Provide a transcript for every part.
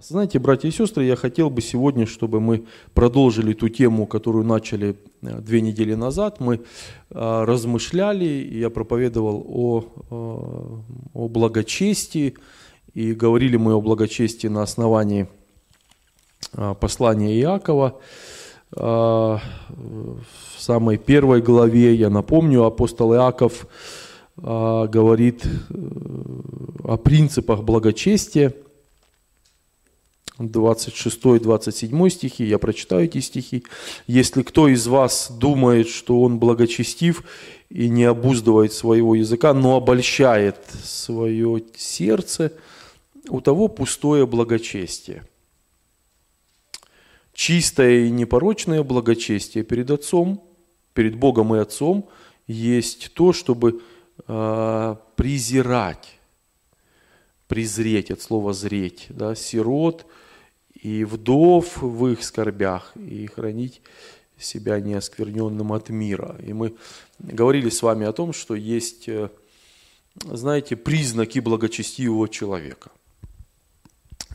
Знаете, братья и сестры, я хотел бы сегодня, чтобы мы продолжили ту тему, которую начали э, две недели назад. Мы э, размышляли, я проповедовал о, э, о благочестии, и говорили мы о благочестии на основании послания Иакова. В самой первой главе, я напомню, апостол Иаков говорит о принципах благочестия – 26-27 стихи, я прочитаю эти стихи. «Если кто из вас думает, что он благочестив и не обуздывает своего языка, но обольщает свое сердце, у того пустое благочестие». Чистое и непорочное благочестие перед Отцом, перед Богом и Отцом есть то, чтобы э, презирать, презреть от слова зреть, да, сирот – и вдов в их скорбях, и хранить себя неоскверненным от мира. И мы говорили с вами о том, что есть, э, знаете, признаки благочестивого человека.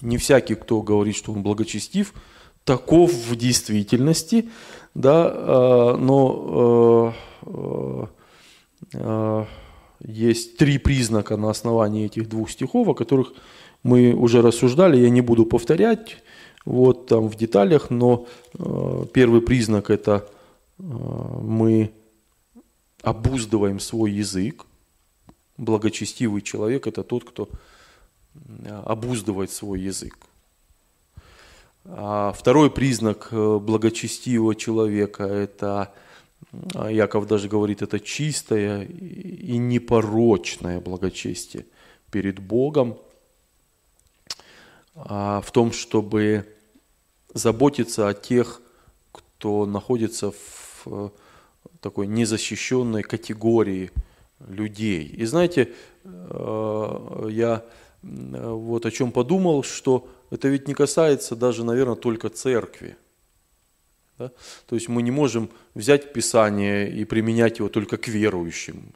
Не всякий, кто говорит, что он благочестив, таков в действительности, да, э, но э, есть три признака на основании этих двух стихов, о которых мы уже рассуждали, я не буду повторять, вот там в деталях, но э, первый признак это э, мы обуздываем свой язык. Благочестивый человек это тот, кто э, обуздывает свой язык. А второй признак э, благочестивого человека это Яков даже говорит, это чистое и непорочное благочестие перед Богом – в том, чтобы заботиться о тех, кто находится в э, такой незащищенной категории людей. И знаете, э, я э, вот о чем подумал, что это ведь не касается даже, наверное, только церкви. Да? То есть мы не можем взять Писание и применять его только к верующим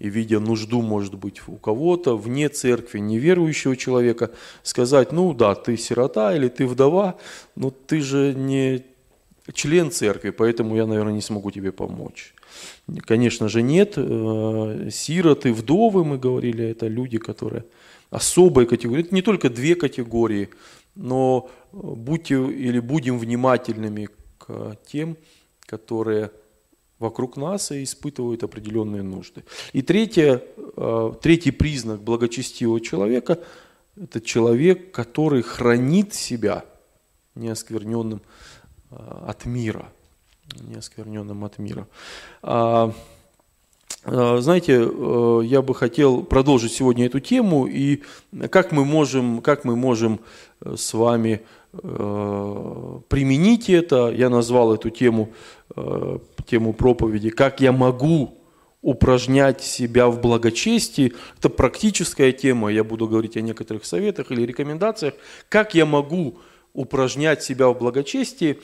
и видя нужду, может быть, у кого-то, вне церкви, неверующего человека, сказать, ну да, ты сирота или ты вдова, но ты же не член церкви, поэтому я, наверное, не смогу тебе помочь. Конечно же, нет. Э, сироты, вдовы, мы говорили, это люди, которые особой категории. Это не только две категории, но будьте или будем внимательными к тем, которые вокруг нас и испытывают определенные нужды. И третье, э, третий признак благочестивого человека – это человек, который хранит себя неоскверненным э, от мира. Неоскверненным от мира. А, э, знаете, я бы хотел продолжить сегодня эту тему и как мы можем, как мы можем с вами применить это. Я назвал эту тему Э, тему проповеди, как я могу упражнять себя в благочестии. Это практическая тема, я буду говорить о некоторых советах или рекомендациях. Как я могу упражнять себя в благочестии?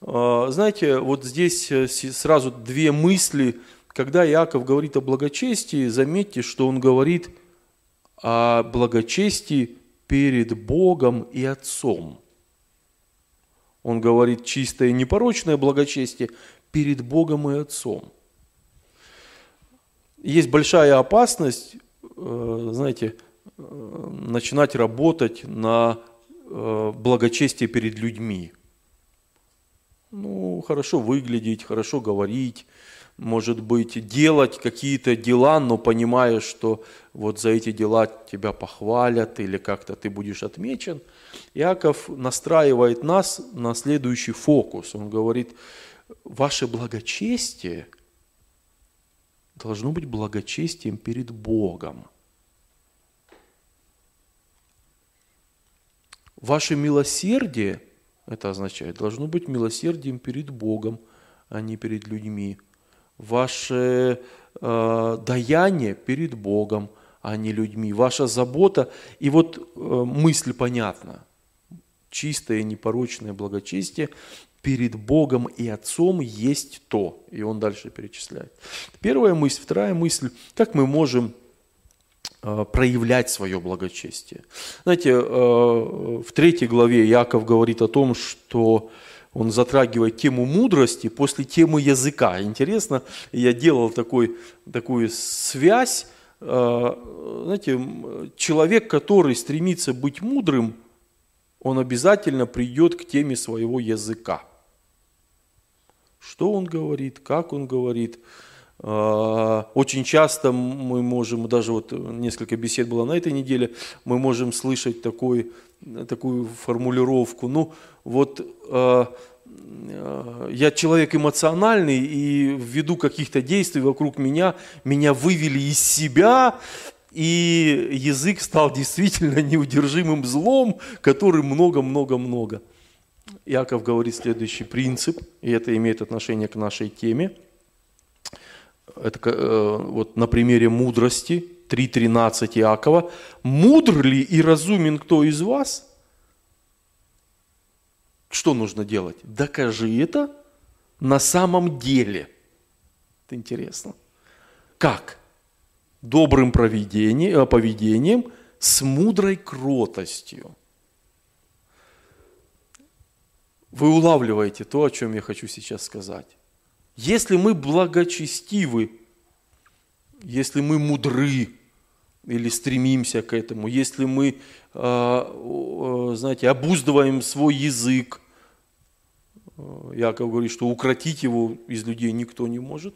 Э, знаете, вот здесь э, сразу две мысли. Когда Иаков говорит о благочестии, заметьте, что он говорит о благочестии перед Богом и Отцом. Он говорит чистое и непорочное благочестие перед Богом и Отцом. Есть большая опасность, э, знаете, э, начинать работать на э, благочестие перед людьми. Ну, хорошо выглядеть, хорошо говорить, может быть, делать какие-то дела, но понимая, что вот за эти дела тебя похвалят или как-то ты будешь отмечен. Иаков настраивает нас на следующий фокус. Он говорит, ваше благочестие должно быть благочестием перед Богом. Ваше милосердие, это означает, должно быть милосердием перед Богом, а не перед людьми – ваше э, даяние перед Богом, а не людьми, ваша забота. И вот э, мысль понятна. Чистое, непорочное благочестие перед Богом и Отцом есть то. И он дальше перечисляет. Первая мысль. Вторая мысль. Как мы можем э, проявлять свое благочестие. Знаете, э, в третьей главе Яков говорит о том, что он затрагивает тему мудрости после темы языка. Интересно, я делал такой, такую связь. Знаете, человек, который стремится быть мудрым, он обязательно придет к теме своего языка. Что он говорит, как он говорит. А, очень часто мы можем, даже вот несколько бесед было на этой неделе, мы можем слышать такой, такую формулировку, ну вот а, а, я человек эмоциональный, и ввиду каких-то действий вокруг меня, меня вывели из себя, и язык стал действительно неудержимым злом, который много-много-много. Яков говорит следующий принцип, и это имеет отношение к нашей теме. Это э, вот на примере мудрости, 3.13 Иакова. «Мудр ли и разумен кто из вас?» Что нужно делать? Докажи это на самом деле. Это интересно. Как? Добрым поведением, э, поведением с мудрой кротостью. вы улавливаете то, о чем я хочу сейчас сказать. Если мы благочестивы, если мы мудры или стремимся к этому, если мы, а, знаете, обуздываем свой язык, а, Яков говорит, что укротить его из людей никто не может,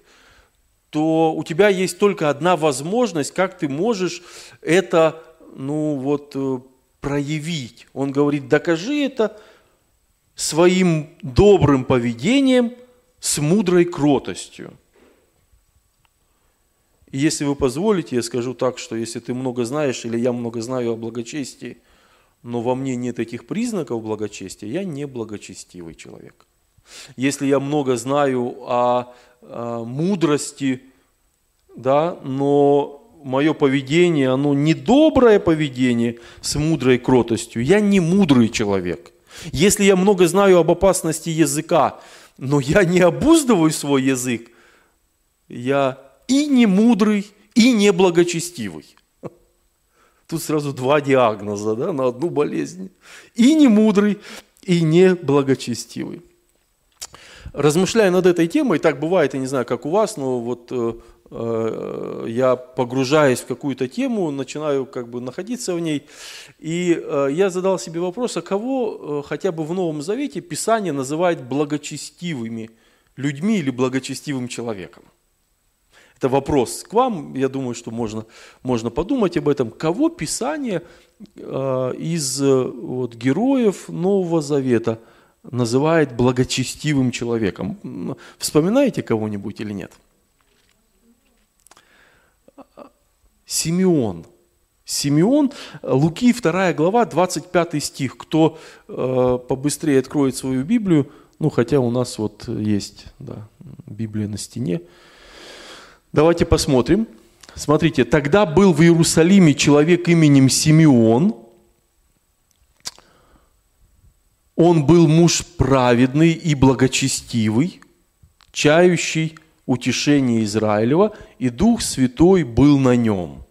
то у тебя есть только одна возможность, как ты можешь это, ну вот, э, проявить. Он говорит, докажи это – своим добрым поведением с мудрой кротостью. И если вы позволите, я скажу так, что если ты много знаешь или я много знаю о благочестии, но во мне нет этих признаков благочестия, я не благочестивый человек. Если я много знаю о, о мудрости, да, но мое поведение, оно не доброе поведение с мудрой кротостью, я не мудрый человек. Если я много знаю об опасности языка, но я не обуздываю свой язык, я и не мудрый, и не благочестивый. Тут сразу два диагноза да, на одну болезнь. И не мудрый, и не благочестивый. Размышляя над этой темой, так бывает, я не знаю, как у вас, но вот э, я погружаюсь в какую-то тему, начинаю как бы находиться в ней, и э, я задал себе вопрос, а кого э, хотя бы в Новом Завете Писание называет благочестивыми людьми или благочестивым человеком? Это вопрос к вам, я думаю, что можно, можно подумать об этом. Кого Писание из вот, героев Нового Завета называет благочестивым человеком? Вспоминаете кого-нибудь или нет? Симеон. Симеон, Луки 2 глава, 25 стих. Кто э, побыстрее откроет свою Библию, ну хотя у нас вот есть да, Библия на стене. Давайте посмотрим. Смотрите, тогда был в Иерусалиме человек именем Симеон. Он был муж праведный и благочестивый, чающий утешение Израилева, и Дух Святой был на нем.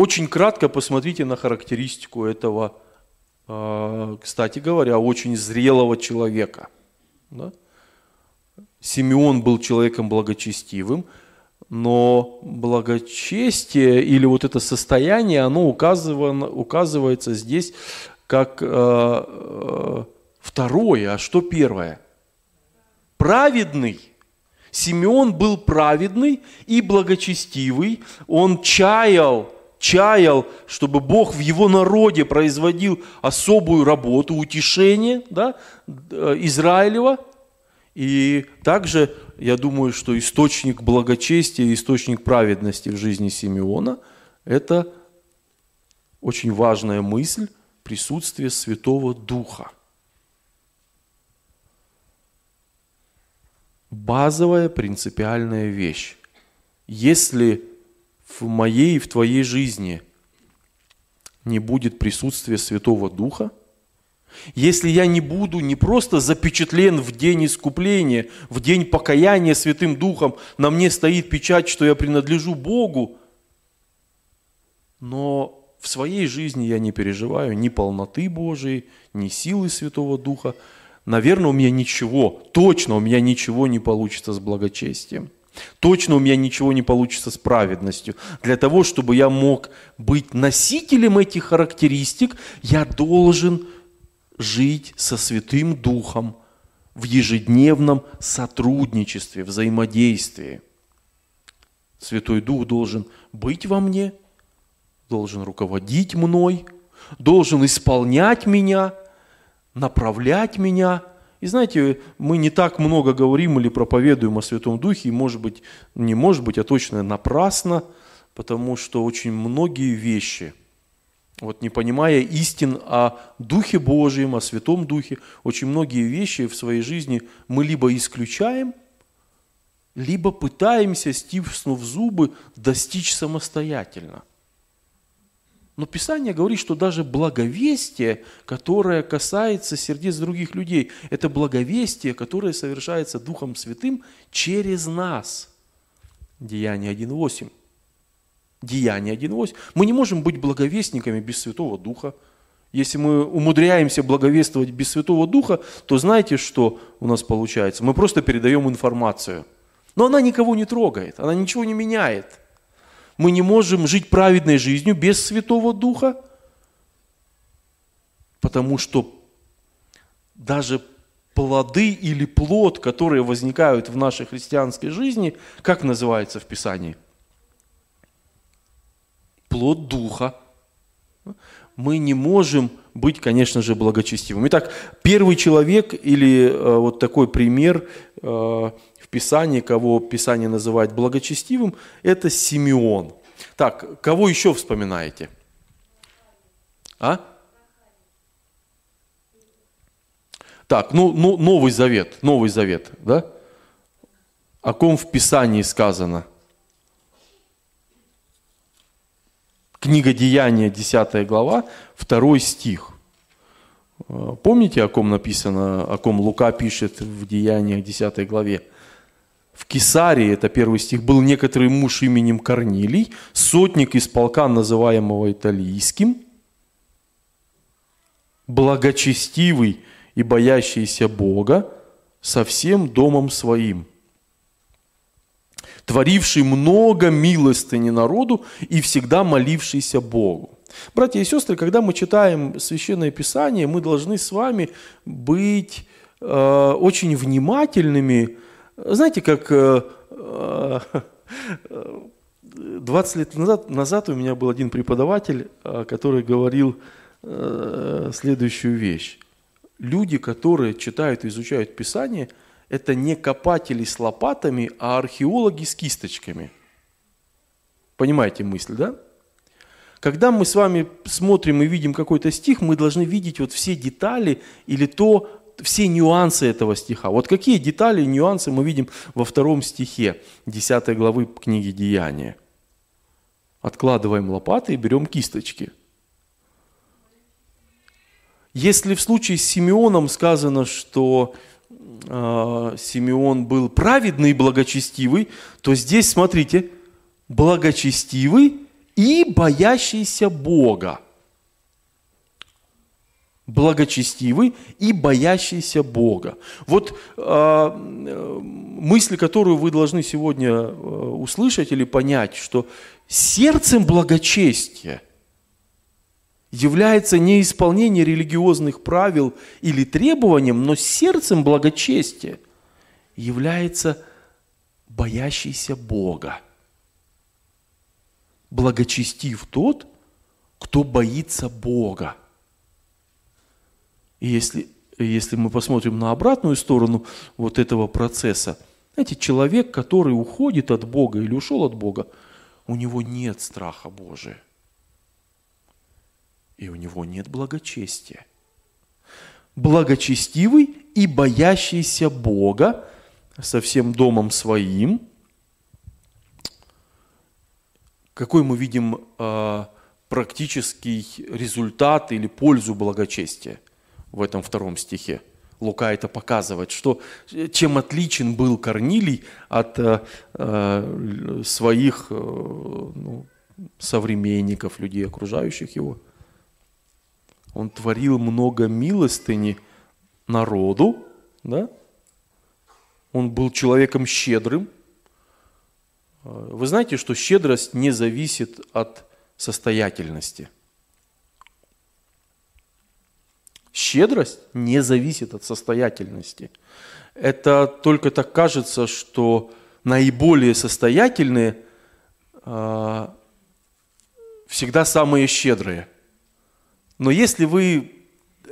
Очень кратко посмотрите на характеристику этого, а, кстати говоря, очень зрелого человека. Да? Симеон был человеком благочестивым, но благочестие или вот это состояние, оно указывано, указывается здесь как э, второе, а что первое? Праведный. Симеон был праведный и благочестивый, он чаял, чаял, чтобы Бог в его народе производил особую работу, утешение да, э, Израилева. И также, я думаю, что источник благочестия, источник праведности в жизни Симеона – это очень важная мысль присутствия Святого Духа – базовая принципиальная вещь. Если в моей и в твоей жизни не будет присутствия Святого Духа, если я не буду не просто запечатлен в день искупления, в день покаяния Святым Духом, на мне стоит печать, что я принадлежу Богу, но в своей жизни я не переживаю ни полноты Божией, ни силы Святого Духа. Наверное, у меня ничего, точно у меня ничего не получится с благочестием. Точно у меня ничего не получится с праведностью. Для того, чтобы я мог быть носителем этих характеристик, я должен жить со Святым Духом в ежедневном сотрудничестве, взаимодействии. Святой Дух должен быть во мне, должен руководить мной, должен исполнять меня, направлять меня. И знаете, мы не так много говорим или проповедуем о Святом Духе, и может быть, не может быть, а точно напрасно, потому что очень многие вещи, вот не понимая истин о Духе Божьем, о Святом Духе, очень многие вещи в своей жизни мы либо исключаем, либо пытаемся, стиснув зубы, достичь самостоятельно. Но Писание говорит, что даже благовестие, которое касается сердец других людей, это благовестие, которое совершается Духом Святым через нас. Деяние 1.8. Деяние 1.8. Мы не можем быть благовестниками без Святого Духа. Если мы умудряемся благовествовать без Святого Духа, то знаете, что у нас получается? Мы просто передаем информацию. Но она никого не трогает, она ничего не меняет мы не можем жить праведной жизнью без Святого Духа, потому что даже плоды или плод, которые возникают в нашей христианской жизни, как называется в Писании? Плод Духа. Мы не можем быть, конечно же, благочестивым. Итак, первый человек или э, вот такой пример э, Писании, кого Писание называет благочестивым, это Симеон. Так, кого еще вспоминаете? А? Так, ну, ну Новый Завет, Новый Завет, да? О ком в Писании сказано? Книга Деяния, 10 глава, 2 стих. Помните, о ком написано, о ком Лука пишет в Деяниях 10 главе? В Кесарии, это первый стих, был некоторый муж именем Корнилий, сотник из полка, называемого Италийским, благочестивый и боящийся Бога со всем домом своим, творивший много милостыни народу и всегда молившийся Богу. Братья и сестры, когда мы читаем Священное Писание, мы должны с вами быть э, очень внимательными знаете, как 20 э, лет назад, назад у меня был один преподаватель, э, который говорил э, следующую вещь. Люди, которые читают и изучают Писание, это не копатели с лопатами, а археологи с кисточками. Понимаете мысль, да? Когда мы с вами смотрим и видим какой-то стих, мы должны видеть вот все детали или то, все нюансы этого стиха. Вот какие детали нюансы мы видим во втором стихе 10 главы книги Деяния. Откладываем лопаты и берем кисточки. Если в случае с Симеоном сказано, что э, Симеон был праведный и благочестивый, то здесь, смотрите, благочестивый и боящийся Бога благочестивый и боящийся Бога. Вот э, мысль, которую вы должны сегодня э, услышать или понять, что сердцем благочестия является не исполнение религиозных правил или требованием, но сердцем благочестия является боящийся Бога. Благочестив тот, кто боится Бога. И если, если мы посмотрим на обратную сторону вот этого процесса, знаете, человек, который уходит от Бога или ушел от Бога, у него нет страха Божия. И у него нет благочестия. Благочестивый и боящийся Бога со всем домом своим. Какой мы видим э, практический результат или пользу благочестия? В этом втором стихе. Лука это показывает, что чем отличен был Корнилий от э, э своих э, ну, современников, людей, окружающих его. Он творил много милостыни народу, да? Он был человеком щедрым. Вы знаете, что щедрость не зависит от состоятельности. Щедрость не зависит от состоятельности. Это только так кажется, что наиболее состоятельные а, всегда самые щедрые. Но если вы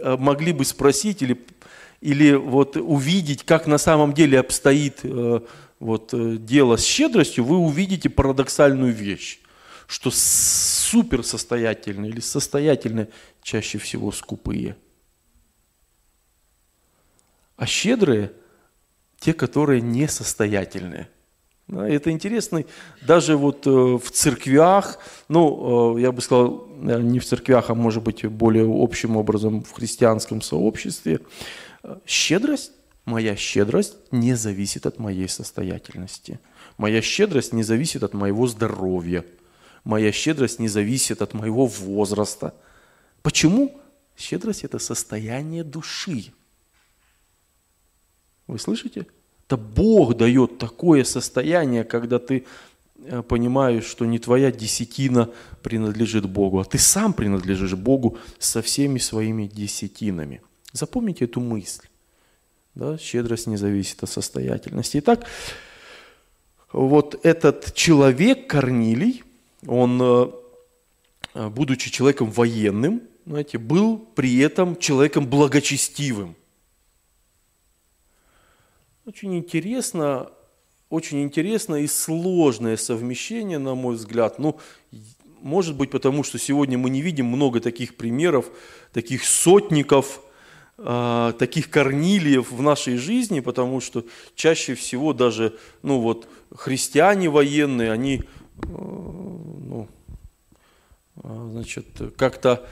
а, могли бы спросить или, или вот увидеть, как на самом деле обстоит а, вот, э, дело с щедростью, вы увидите парадоксальную вещь, что суперсостоятельные или состоятельные чаще всего скупые. А щедрые – те, которые несостоятельные – это интересно. Даже вот э, в церквях, ну, э, я бы сказал, э, не в церквях, а может быть более общим образом в христианском сообществе, щедрость, моя щедрость не зависит от моей состоятельности. Моя щедрость не зависит от моего здоровья. Моя щедрость не зависит от моего возраста. Почему? Щедрость – это состояние души. Вы слышите? Это Бог дает такое состояние, когда ты э, понимаешь, что не твоя десятина принадлежит Богу, а ты сам принадлежишь Богу со всеми своими десятинами. Запомните эту мысль. Да? Щедрость не зависит от состоятельности. Итак, вот этот человек, Корнилий, он, э, э, будучи человеком военным, знаете, был при этом человеком благочестивым. Очень интересно, очень интересно и сложное совмещение, на мой взгляд. Ну, может быть, потому что сегодня мы не видим много таких примеров, таких сотников, э, таких корнилиев в нашей жизни, потому что чаще всего даже ну вот, христиане военные, они э, ну, а, значит, как-то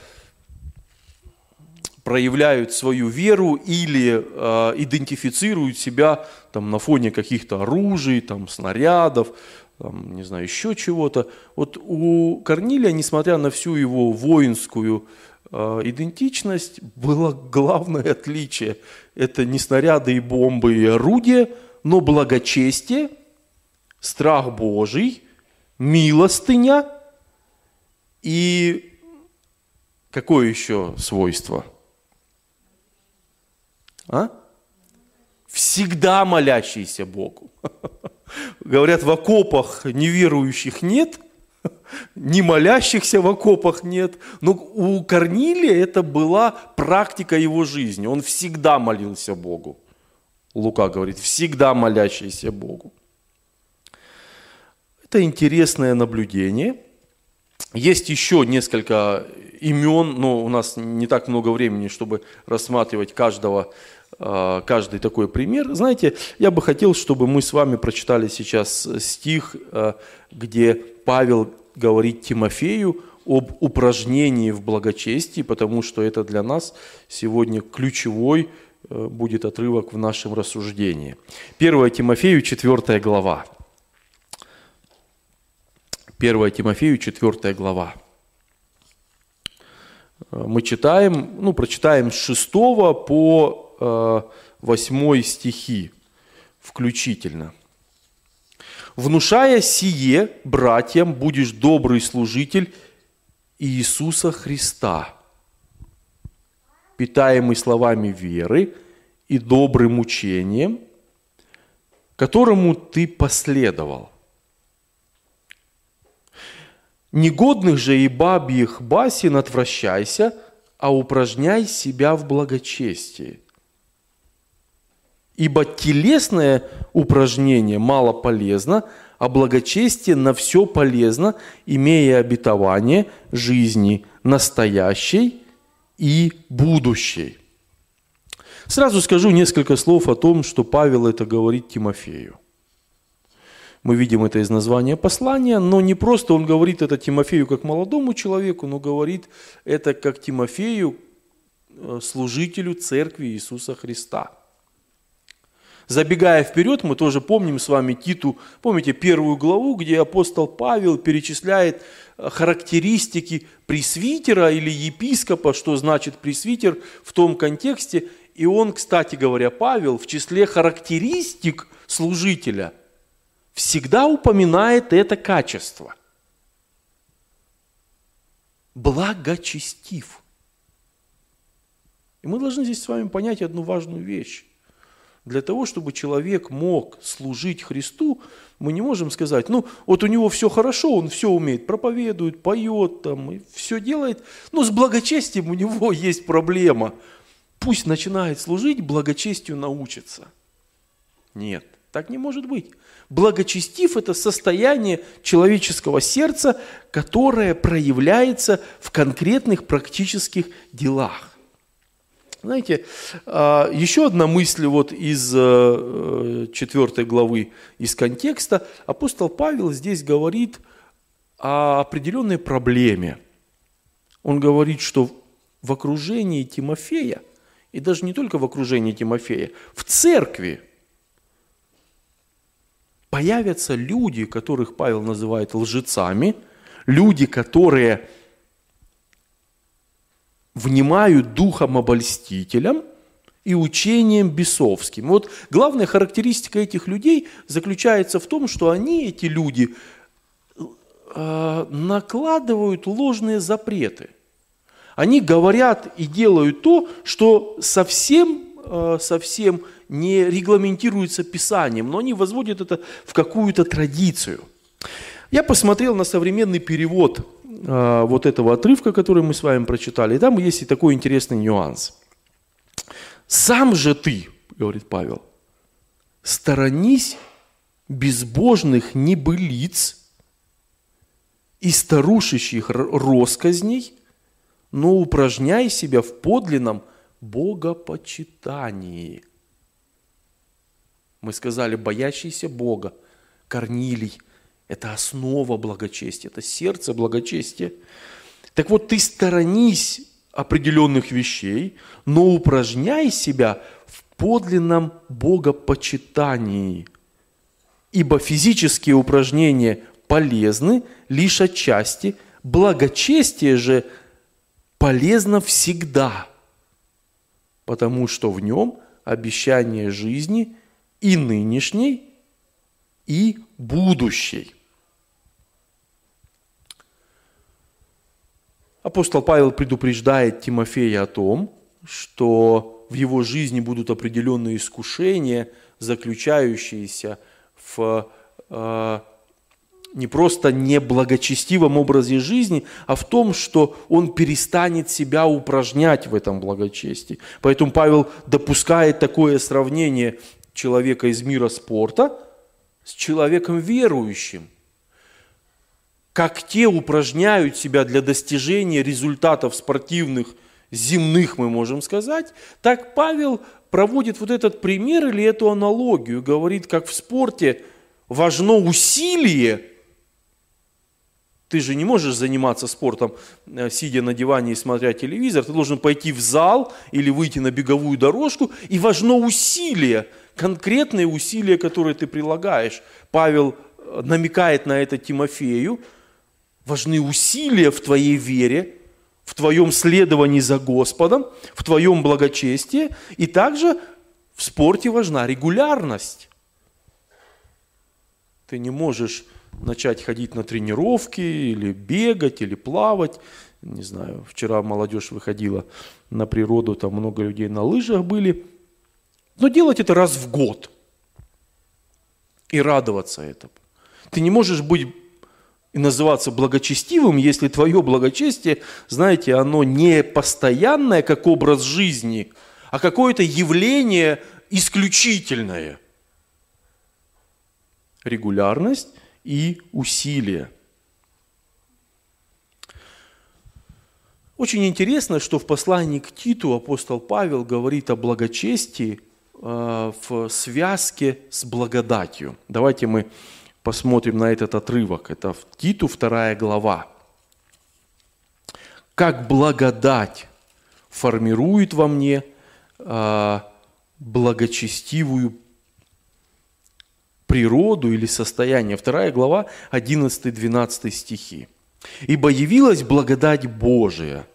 проявляют свою веру или э, идентифицируют себя там, на фоне каких-то оружий, там, снарядов, там, не знаю, еще чего-то. Вот у Корнилия, несмотря на всю его воинскую э, идентичность, было главное отличие. Это не снаряды и бомбы и орудия, но благочестие, страх Божий, милостыня и какое еще свойство – а? Всегда молящийся Богу. Говорят, в окопах неверующих нет, не молящихся в окопах нет. Но у Корнилия это была практика его жизни. Он всегда молился Богу. Лука говорит, всегда молящийся Богу. Это интересное наблюдение. Есть еще несколько имен, но у нас не так много времени, чтобы рассматривать каждого каждый такой пример. Знаете, я бы хотел, чтобы мы с вами прочитали сейчас стих, а, где Павел говорит Тимофею об упражнении в благочестии, потому что это для нас сегодня ключевой а, будет отрывок в нашем рассуждении. 1 Тимофею, 4 глава. 1 Тимофею, 4 глава. Мы читаем, ну, прочитаем с 6 по 8 стихи включительно. «Внушая сие братьям, будешь добрый служитель Иисуса Христа, питаемый словами веры и добрым учением, которому ты последовал. Негодных же и бабьих басен отвращайся, а упражняй себя в благочестии. Ибо телесное упражнение мало полезно, а благочестие на все полезно, имея обетование жизни настоящей и будущей. Сразу скажу несколько слов о том, что Павел это говорит Тимофею. Мы видим это из названия послания, но не просто он говорит это Тимофею как молодому человеку, но говорит это как Тимофею, э, служителю церкви Иисуса Христа – Забегая вперед, мы тоже помним с вами Титу, помните первую главу, где апостол Павел перечисляет э, характеристики пресвитера или епископа, что значит пресвитер в том контексте. И он, кстати говоря, Павел в числе характеристик служителя всегда упоминает это качество. Благочестив. И мы должны здесь с вами понять одну важную вещь. Для того, чтобы человек мог служить Христу, мы не можем сказать, ну, вот у него все хорошо, он все умеет, проповедует, поет, там, и все делает, но с благочестием у него есть проблема. Пусть начинает служить, благочестию научится. Нет, так не может быть. Благочестив – это состояние человеческого сердца, которое проявляется в конкретных практических делах. Знаете, а, еще одна мысль вот из э, четвертой главы, из контекста. Апостол Павел здесь говорит о определенной проблеме. Он говорит, что в окружении Тимофея, и даже не только в окружении Тимофея, в церкви появятся люди, которых Павел называет лжецами, люди, которые внимают духом обольстителям и учением бесовским. Вот главная характеристика этих людей заключается в том, что они, эти люди, э, накладывают ложные запреты. Они говорят и делают то, что совсем, э, совсем не регламентируется Писанием, но они возводят это в какую-то традицию. Я посмотрел на современный перевод вот этого отрывка, который мы с вами прочитали, и там есть и такой интересный нюанс. «Сам же ты, — говорит Павел, — сторонись безбожных небылиц и старушечьих росказней, но упражняй себя в подлинном богопочитании». Мы сказали, боящийся Бога, Корнилий, это основа благочестия, это сердце благочестия. Так вот, ты сторонись определенных вещей, но упражняй себя в подлинном богопочитании. Ибо физические упражнения полезны лишь отчасти, благочестие же полезно всегда, потому что в нем обещание жизни и нынешней, и будущей. Апостол Павел предупреждает Тимофея о том, что в его жизни будут определенные искушения, заключающиеся в э, не просто неблагочестивом образе жизни, а в том, что он перестанет себя упражнять в этом благочестии. Поэтому Павел допускает такое сравнение человека из мира спорта с человеком верующим – как те упражняют себя для достижения результатов спортивных, земных, мы можем сказать, так Павел проводит вот этот пример или эту аналогию, говорит, как в спорте важно усилие. Ты же не можешь заниматься спортом, э, сидя на диване и смотря телевизор. Ты должен пойти в зал или выйти на беговую дорожку. И важно усилие, конкретные усилия, которые ты прилагаешь. Павел э, намекает на это Тимофею – важны усилия в твоей вере, в твоем следовании за Господом, в твоем благочестии, и также в спорте важна регулярность. Ты не можешь начать ходить на тренировки, или бегать, или плавать. Не знаю, вчера молодежь выходила на природу, там много людей на лыжах были. Но делать это раз в год и радоваться этому. Ты не можешь быть и называться благочестивым, если твое благочестие, знаете, оно не постоянное, как образ жизни, а какое-то явление исключительное. Регулярность и усилие. Очень интересно, что в послании к Титу апостол Павел говорит о благочестии в связке с благодатью. Давайте мы посмотрим на этот отрывок. Это в Титу вторая глава. Как благодать формирует во мне э, благочестивую природу или состояние. Вторая глава, 11-12 стихи. «Ибо явилась благодать Божия,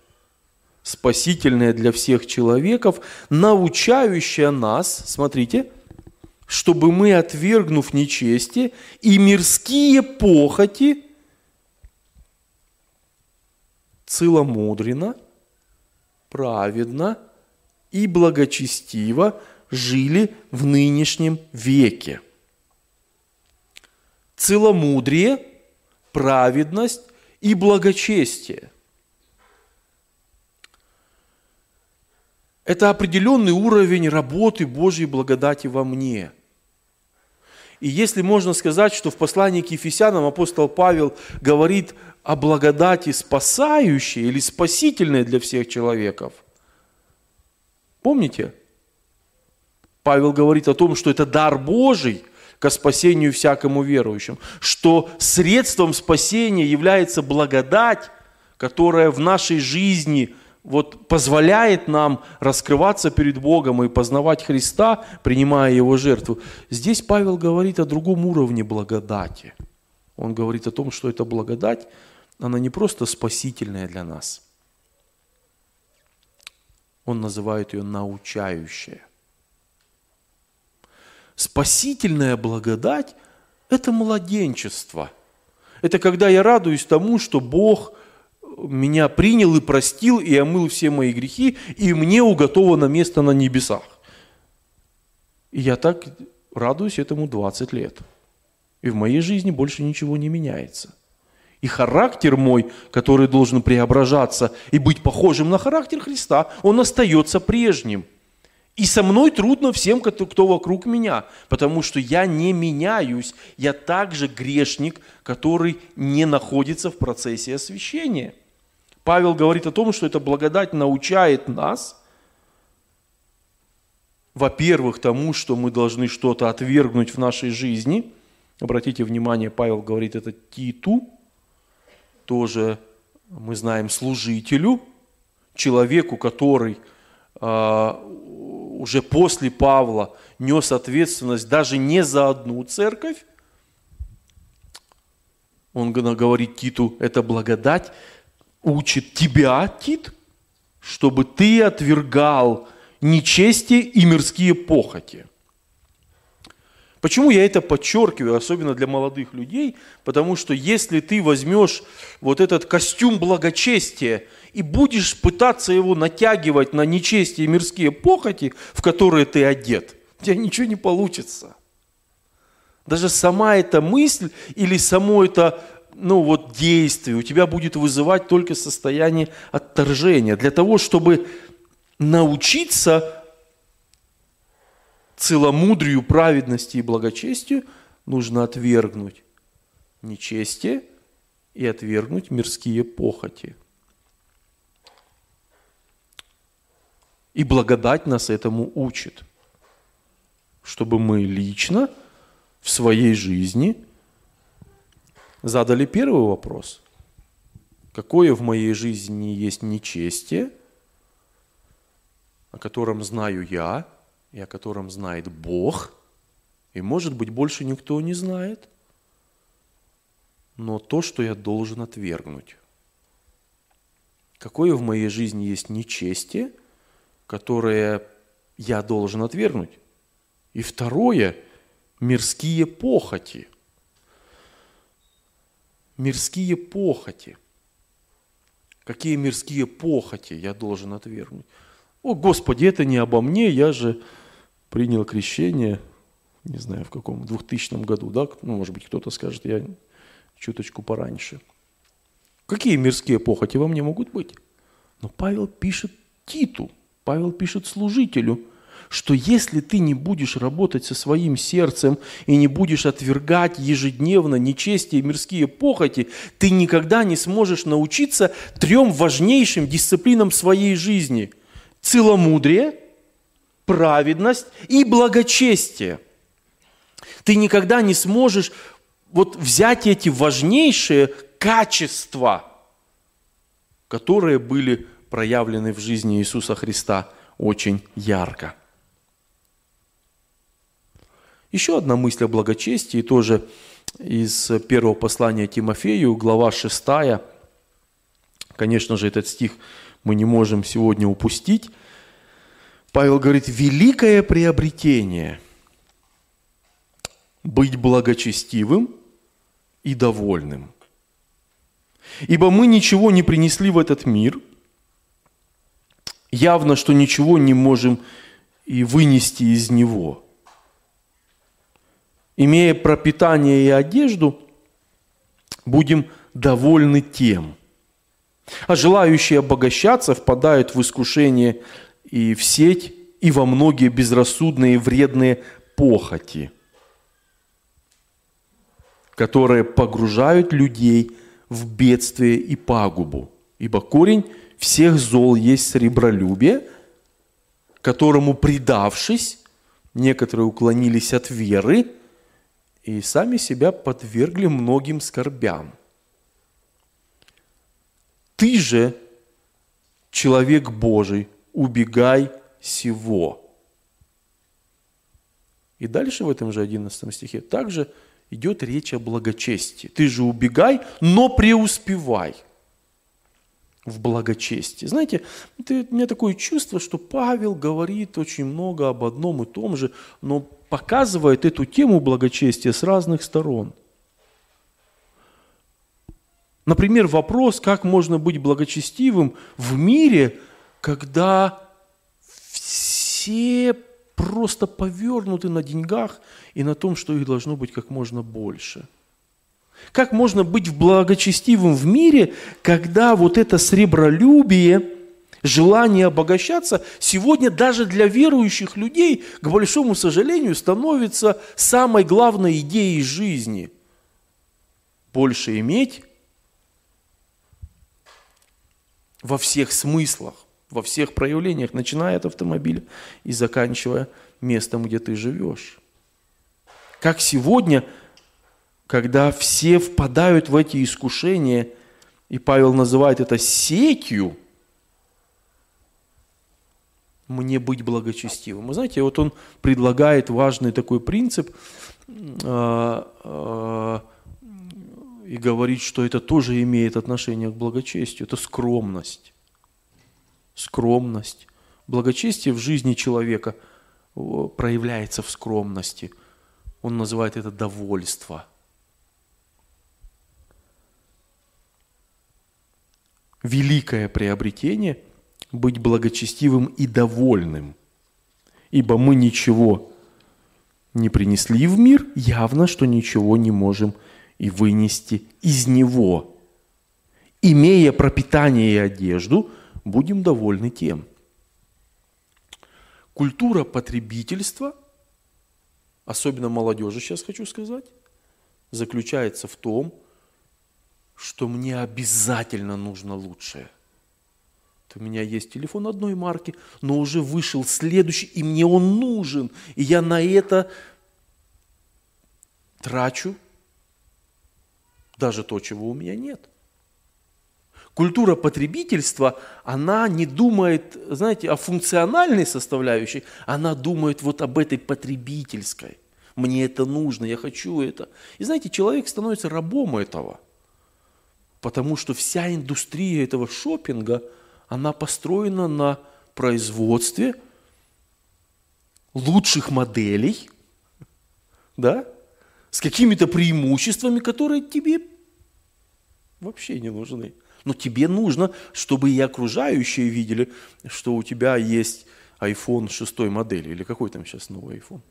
спасительная для всех человеков, научающая нас, смотрите, чтобы мы, отвергнув нечестие и мирские похоти, целомудренно, праведно и благочестиво жили в нынешнем веке. Целомудрие, праведность и благочестие. Это определенный уровень работы Божьей благодати во мне – и если можно сказать, что в послании к Ефесянам апостол Павел говорит о благодати спасающей или спасительной для всех человеков, помните? Павел говорит о том, что это дар Божий ко спасению всякому верующему, что средством спасения является благодать, которая в нашей жизни – вот позволяет нам раскрываться перед Богом и познавать Христа, принимая Его жертву. Здесь Павел говорит о другом уровне благодати. Он говорит о том, что эта благодать, она не просто спасительная для нас. Он называет ее научающая. Спасительная благодать – это младенчество. Это когда я радуюсь тому, что Бог – меня принял и простил, и омыл все мои грехи, и мне уготовано место на небесах. И я так радуюсь этому 20 лет. И в моей жизни больше ничего не меняется. И характер мой, который должен преображаться и быть похожим на характер Христа, он остается прежним – и со мной трудно всем, кто, вокруг меня, потому что я не меняюсь. Я также грешник, который не находится в процессе освящения. Павел говорит о том, что эта благодать научает нас, во-первых, тому, что мы должны что-то отвергнуть в нашей жизни. Обратите внимание, Павел говорит это Титу, тоже мы знаем служителю, человеку, который а, уже после Павла нес ответственность даже не за одну церковь, он говорит Титу, это благодать учит тебя, Тит, чтобы ты отвергал нечестие и мирские похоти. Почему я это подчеркиваю, особенно для молодых людей? Потому что если ты возьмешь вот этот костюм благочестия и будешь пытаться его натягивать на нечестие и мирские похоти, в которые ты одет, у тебя ничего не получится. Даже сама эта мысль или само это ну, вот, действие у тебя будет вызывать только состояние отторжения. Для того, чтобы научиться целомудрию, праведности и благочестию, нужно отвергнуть нечестие и отвергнуть мирские похоти. И благодать нас этому учит, чтобы мы лично в своей жизни задали первый вопрос. Какое в моей жизни есть нечестие, о котором знаю я и о котором знает Бог, и, может быть, больше никто не знает, но то, что я должен отвергнуть. Какое в моей жизни есть нечестие, которое я должен отвергнуть. И второе – мирские похоти. Мирские похоти. Какие мирские похоти я должен отвергнуть? О, Господи, это не обо мне, я же принял крещение, не знаю, в каком, 2000 году, да? Ну, может быть, кто-то скажет, я чуточку пораньше. Какие мирские похоти во мне могут быть? Но Павел пишет Титу – Павел пишет служителю, что если ты не будешь работать со своим сердцем и не будешь отвергать ежедневно нечестие и мирские похоти, ты никогда не сможешь научиться трем важнейшим дисциплинам своей жизни. Целомудрие, праведность и благочестие. Ты никогда не сможешь вот взять эти важнейшие качества, которые были проявлены в жизни Иисуса Христа очень ярко. Еще одна мысль о благочестии, тоже из первого послания Тимофею, глава 6. Конечно же, этот стих мы не можем сегодня упустить. Павел говорит, великое приобретение – быть благочестивым и довольным. Ибо мы ничего не принесли в этот мир, явно, что ничего не можем и вынести из него. Имея пропитание и одежду, будем довольны тем. А желающие обогащаться впадают в искушение и в сеть, и во многие безрассудные вредные похоти, которые погружают людей в бедствие и пагубу. Ибо корень всех зол есть сребролюбие, которому предавшись, некоторые уклонились от веры и сами себя подвергли многим скорбям. Ты же, человек Божий, убегай сего. И дальше в этом же 11 стихе также идет речь о благочестии. Ты же убегай, но преуспевай в благочестии. Знаете, это, у меня такое чувство, что Павел говорит очень много об одном и том же, но показывает эту тему благочестия с разных сторон. Например, вопрос, как можно быть благочестивым в мире, когда все просто повернуты на деньгах и на том, что их должно быть как можно больше. Как можно быть благочестивым в мире, когда вот это сребролюбие, желание обогащаться сегодня даже для верующих людей, к большому сожалению, становится самой главной идеей жизни. Больше иметь во всех смыслах во всех проявлениях, начиная от автомобиля и заканчивая местом, где ты живешь. Как сегодня, когда все впадают в эти искушения, и Павел называет это сетью, мне быть благочестивым. Вы знаете, вот он предлагает важный такой принцип э, э, и говорит, что это тоже имеет отношение к благочестию. Это скромность скромность. Благочестие в жизни человека проявляется в скромности. Он называет это довольство. Великое приобретение – быть благочестивым и довольным. Ибо мы ничего не принесли в мир, явно, что ничего не можем и вынести из него. Имея пропитание и одежду – будем довольны тем. Культура потребительства, особенно молодежи сейчас хочу сказать, заключается в том, что мне обязательно нужно лучшее. У меня есть телефон одной марки, но уже вышел следующий, и мне он нужен. И я на это трачу даже то, чего у меня нет. Культура потребительства, она не думает, знаете, о функциональной составляющей, она думает вот об этой потребительской. Мне это нужно, я хочу это. И знаете, человек становится рабом этого, потому что вся индустрия этого шопинга, она построена на производстве лучших моделей, да, с какими-то преимуществами, которые тебе вообще не нужны. Но тебе нужно, чтобы и окружающие видели, что у тебя есть iPhone шестой модели. Или какой там сейчас новый iPhone?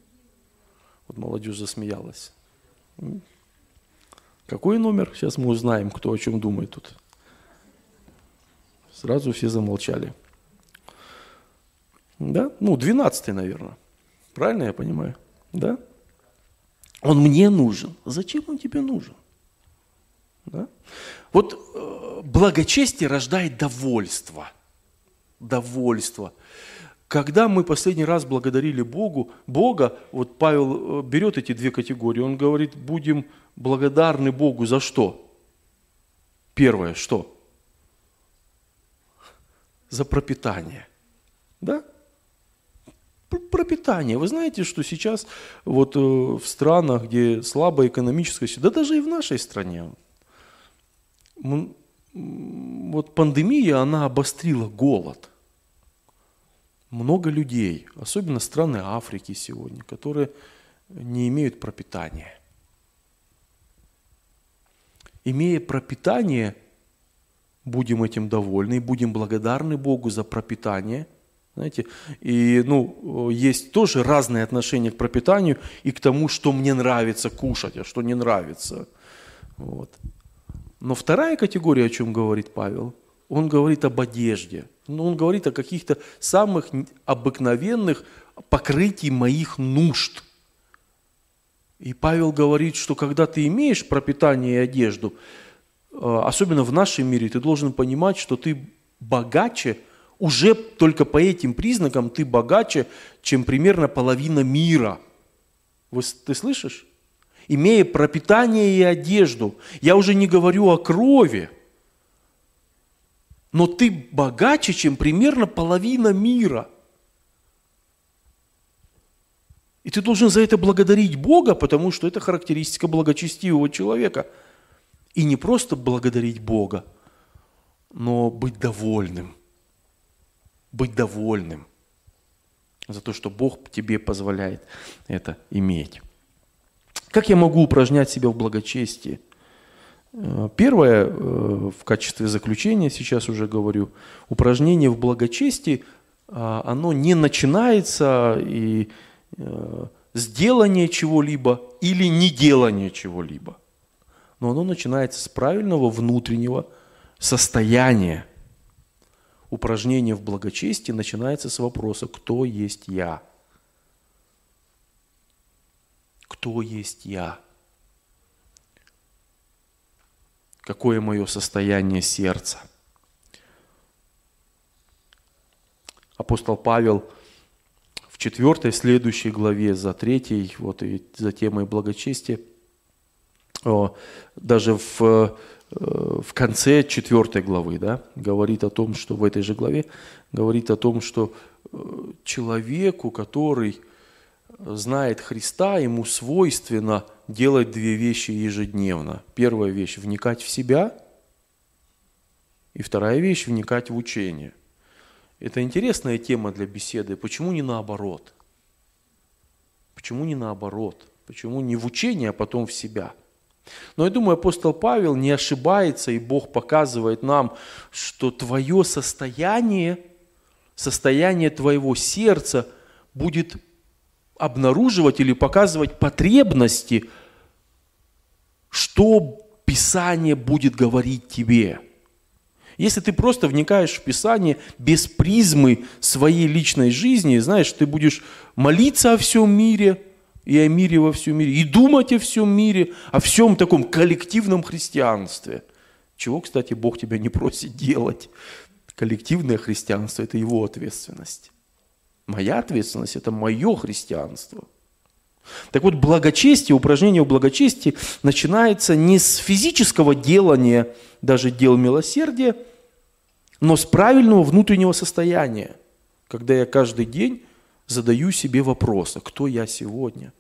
Вот молодежь засмеялась. Какой номер? Сейчас мы узнаем, кто о чем думает тут. Сразу все замолчали. Да? Ну, двенадцатый, наверное. Правильно я понимаю? Да? Он мне нужен. Зачем он тебе нужен? Да? Вот э, благочестие рождает довольство. Довольство. Когда мы последний раз благодарили Богу, Бога, вот Павел э, берет эти две категории, он говорит, будем благодарны Богу за что? Первое, что? За пропитание. Да? пропитание. Вы знаете, что сейчас вот э, в странах, где слабая экономическая ситуация, да даже и в нашей стране, вот пандемия, она обострила голод. Много людей, особенно страны Африки сегодня, которые не имеют пропитания. Имея пропитание, будем этим довольны и будем благодарны Богу за пропитание. Знаете, и ну, есть тоже разные отношения к пропитанию и к тому, что мне нравится кушать, а что не нравится. Вот. Но вторая категория, о чем говорит Павел, он говорит об одежде. Ну, он говорит о каких-то самых обыкновенных покрытий моих нужд. И Павел говорит, что когда ты имеешь пропитание и одежду, э, особенно в нашем мире, ты должен понимать, что ты богаче, уже только по этим признакам ты богаче, чем примерно половина мира. Вы, ты слышишь? имея пропитание и одежду. Я уже не говорю о крови, но ты богаче, чем примерно половина мира. И ты должен за это благодарить Бога, потому что это характеристика благочестивого человека. И не просто благодарить Бога, но быть довольным. Быть довольным за то, что Бог тебе позволяет это иметь. Как я могу упражнять себя в благочестии? Э, первое, э, в качестве заключения сейчас уже говорю, упражнение в благочестии, а, оно не начинается и э, с делания чего-либо или не делания чего-либо. Но оно начинается с правильного внутреннего состояния. Упражнение в благочестии начинается с вопроса «Кто есть я?». кто есть я, какое мое состояние сердца. Апостол Павел в четвертой следующей главе, за третьей, вот и за темой благочестия, даже в, э, в конце четвертой главы, да, говорит о том, что в этой же главе, говорит о том, что э, человеку, который знает Христа, ему свойственно делать две вещи ежедневно. Первая вещь – вникать в себя, и вторая вещь – вникать в учение. Это интересная тема для беседы. Почему не наоборот? Почему не наоборот? Почему не в учение, а потом в себя? Но я думаю, апостол Павел не ошибается, и Бог показывает нам, что твое состояние, состояние твоего сердца будет обнаруживать или показывать потребности, что Писание будет говорить тебе. Если ты просто вникаешь в Писание без призмы своей личной жизни, знаешь, ты будешь молиться о всем мире и о мире во всем мире, и думать о всем мире, о всем таком коллективном христианстве. Чего, кстати, Бог тебя не просит делать. Коллективное христианство – это его ответственность. Моя ответственность – это мое христианство. Так вот, благочестие, упражнение в благочестии начинается не с физического делания, даже дел милосердия, но с правильного внутреннего состояния, когда я каждый день задаю себе вопрос, а кто я сегодня?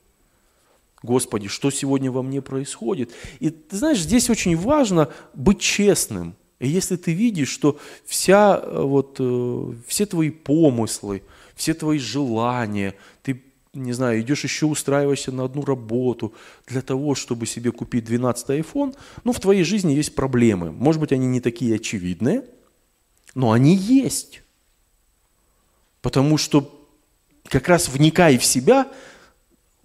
Господи, что сегодня во мне происходит? И ты знаешь, здесь очень важно быть честным. И если ты видишь, что вся, э, вот, э, все твои помыслы – все твои желания, ты, не знаю, идешь еще устраиваешься на одну работу для того, чтобы себе купить 12 iPhone, ну, в твоей жизни есть проблемы. Может быть, они не такие очевидные, но они есть. Потому что как раз вникай в себя,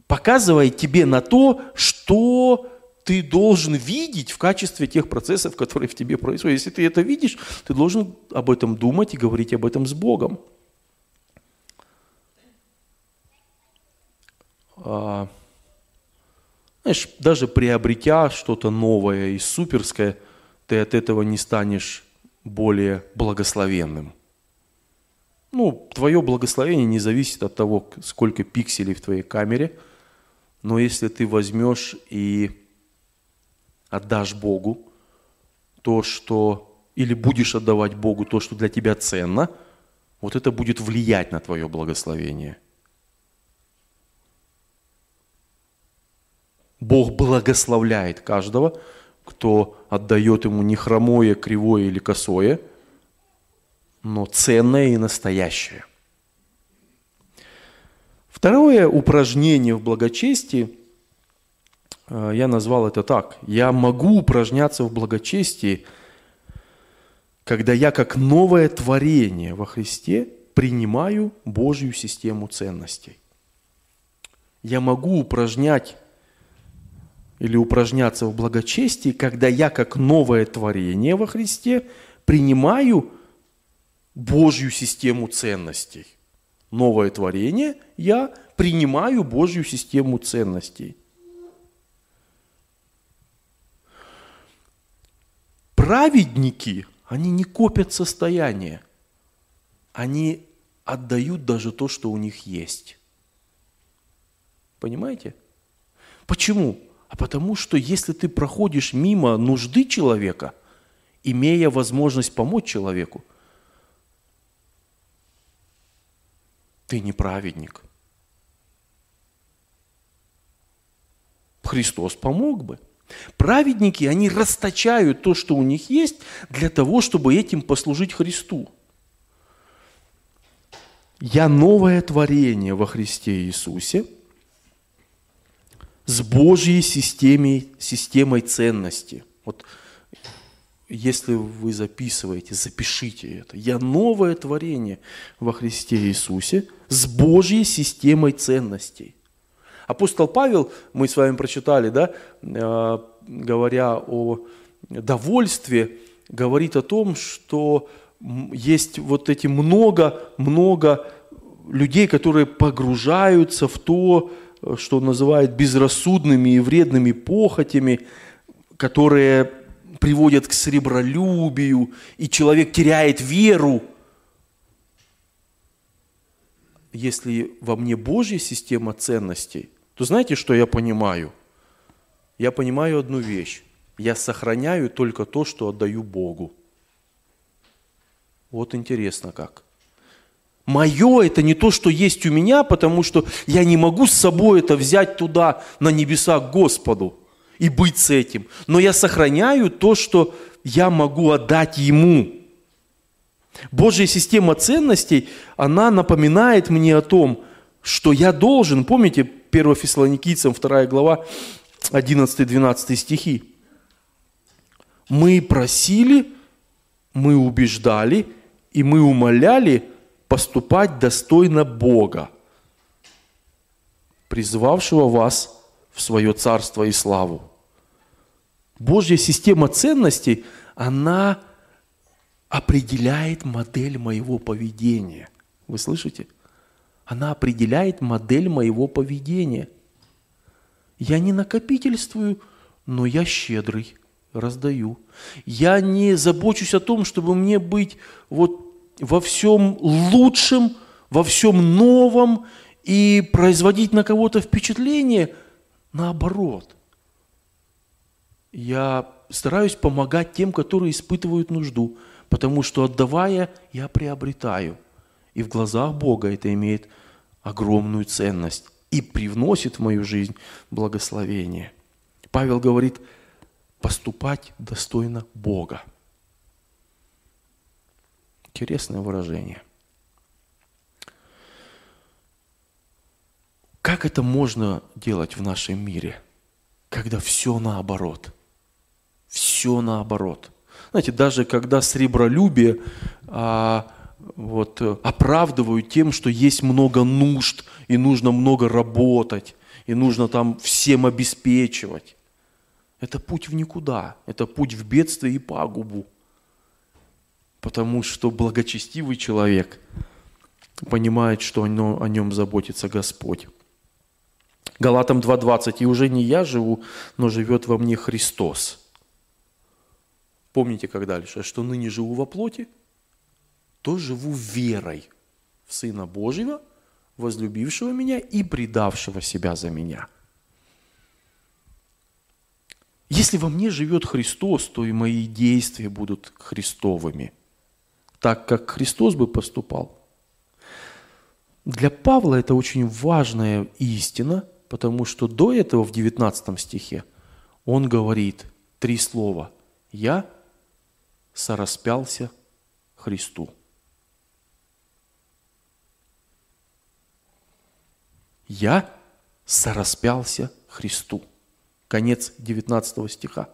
показывает тебе на то, что ты должен видеть в качестве тех процессов, которые в тебе происходят. Если ты это видишь, ты должен об этом думать и говорить об этом с Богом. А, знаешь, даже приобретя что-то новое и суперское, ты от этого не станешь более благословенным. Ну, твое благословение не зависит от того, сколько пикселей в твоей камере, но если ты возьмешь и отдашь Богу то, что... Или будешь отдавать Богу то, что для тебя ценно, вот это будет влиять на твое благословение. Бог благословляет каждого, кто отдает ему не хромое, кривое или косое – но ценное и настоящее. Второе упражнение в благочестии, э, я назвал это так. Я могу упражняться в благочестии, когда я как новое творение во Христе принимаю Божью систему ценностей. Я могу упражнять или упражняться в благочестии, когда я как новое творение во Христе принимаю Божью систему ценностей. Новое творение, я принимаю Божью систему ценностей. Праведники, они не копят состояние. Они отдают даже то, что у них есть. Понимаете? Почему? а потому что если ты проходишь мимо нужды человека, имея возможность помочь человеку, ты не праведник. Христос помог бы. Праведники, они расточают то, что у них есть, для того, чтобы этим послужить Христу. Я новое творение во Христе Иисусе – с Божьей системой, системой ценности. Вот если вы записываете, запишите это. Я новое творение во Христе Иисусе с Божьей системой ценностей. Апостол Павел, мы с вами прочитали, да, э, говоря о довольстве, говорит о том, что есть вот эти много-много людей, которые погружаются в то, что он называет безрассудными и вредными похотями, которые приводят к сребролюбию, и человек теряет веру. Если во мне Божья система ценностей, то знаете, что я понимаю? Я понимаю одну вещь. Я сохраняю только то, что отдаю Богу. Вот интересно как. Мое это не то, что есть у меня, потому что я не могу с собой это взять туда, на небеса к Господу и быть с этим. Но я сохраняю то, что я могу отдать Ему. Божья система ценностей, она напоминает мне о том, что я должен, помните, 1 Фессалоникийцам 2 глава, 11-12 стихи. Мы просили, мы убеждали и мы умоляли – поступать достойно Бога, призвавшего вас в свое царство и славу. Божья система ценностей, она определяет модель моего поведения. Вы слышите? Она определяет модель моего поведения. Я не накопительствую, но я щедрый, раздаю. Я не забочусь о том, чтобы мне быть вот во всем лучшем, во всем новом и производить на кого-то впечатление, наоборот. Я стараюсь помогать тем, которые испытывают нужду, потому что отдавая, я приобретаю. И в глазах Бога это имеет огромную ценность и привносит в мою жизнь благословение. Павел говорит, поступать достойно Бога. Интересное выражение. Как это можно делать в нашем мире, когда все наоборот? Все наоборот. Знаете, даже когда сребролюбие а, вот, оправдывают тем, что есть много нужд, и нужно много работать, и нужно там всем обеспечивать. Это путь в никуда, это путь в бедствие и пагубу потому что благочестивый человек понимает, что о нем заботится Господь. Галатам 2.20. «И уже не я живу, но живет во мне Христос». Помните, как дальше? «Что ныне живу во плоти, то живу верой в Сына Божьего, возлюбившего меня и предавшего себя за меня». Если во мне живет Христос, то и мои действия будут христовыми – так, как Христос бы поступал. Для Павла это очень важная истина, Потому что до этого в 19 стихе он говорит три слова. «Я сораспялся Христу». «Я сораспялся Христу». Конец 19 стиха.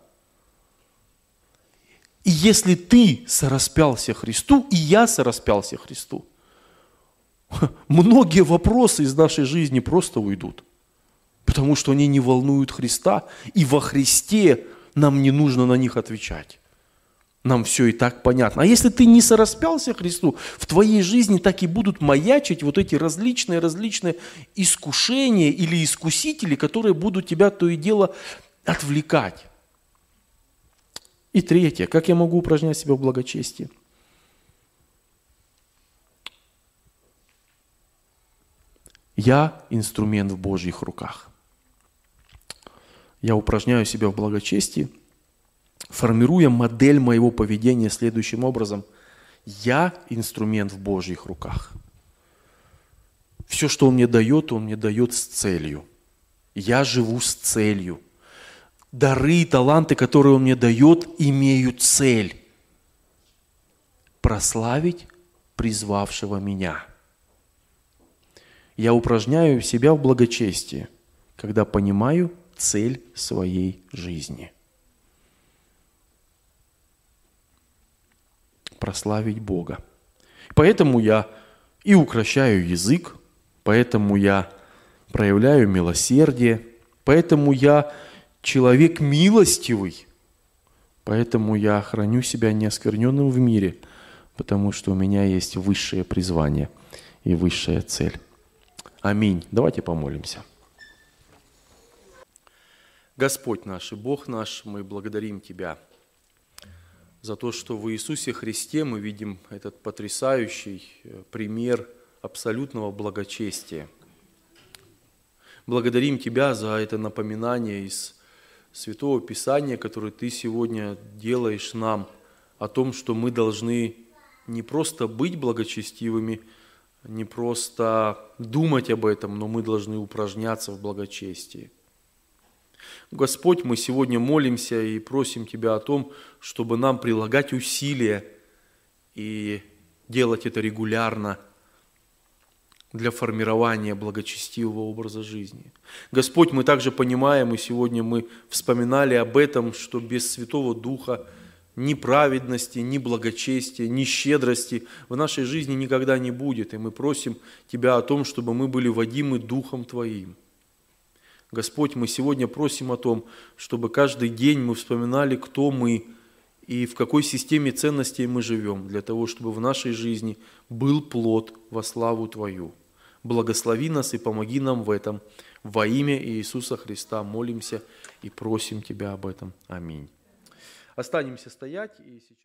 И если ты сораспялся Христу, и я сораспялся Христу, многие вопросы из нашей жизни просто уйдут, потому что они не волнуют Христа, и во Христе нам не нужно на них отвечать. Нам все и так понятно. А если ты не сораспялся Христу, в твоей жизни так и будут маячить вот эти различные-различные искушения или искусители, которые будут тебя то и дело отвлекать. И третье, как я могу упражнять себя в благочестии? Я инструмент в Божьих руках. Я упражняю себя в благочестии, формируя модель моего поведения следующим образом. Я инструмент в Божьих руках. Все, что Он мне дает, Он мне дает с целью. Я живу с целью – дары, таланты, которые Он мне дает, имеют цель прославить призвавшего меня. Я упражняю себя в благочестии, когда понимаю цель своей жизни. Прославить Бога. Поэтому я и укращаю язык, поэтому я проявляю милосердие, поэтому я человек милостивый, поэтому я храню себя неоскверненным в мире, потому что у меня есть высшее призвание и высшая цель. Аминь. Давайте помолимся. Господь наш и Бог наш, мы благодарим Тебя за то, что в Иисусе Христе мы видим этот потрясающий э, пример абсолютного благочестия. Благодарим Тебя за это напоминание из Святого Писания, которое Ты сегодня делаешь нам, о том, что мы должны не просто быть благочестивыми, не просто думать об этом, но мы должны упражняться в благочестии. Господь, мы сегодня молимся и просим Тебя о том, чтобы нам прилагать усилия и делать это регулярно – для формирования благочестивого образа жизни. Господь, мы также понимаем, и сегодня мы вспоминали об этом, что без Святого Духа ни праведности, ни благочестия, ни щедрости в нашей жизни никогда не будет. И мы просим Тебя о том, чтобы мы были водимы Духом Твоим. Господь, мы сегодня просим о том, чтобы каждый день мы вспоминали, кто мы и в какой системе ценностей мы живем, для того, чтобы в нашей жизни был плод во славу Твою. Благослови нас и помоги нам в этом. Во имя Иисуса Христа молимся и просим Тебя об этом. Аминь. Останемся стоять и сейчас...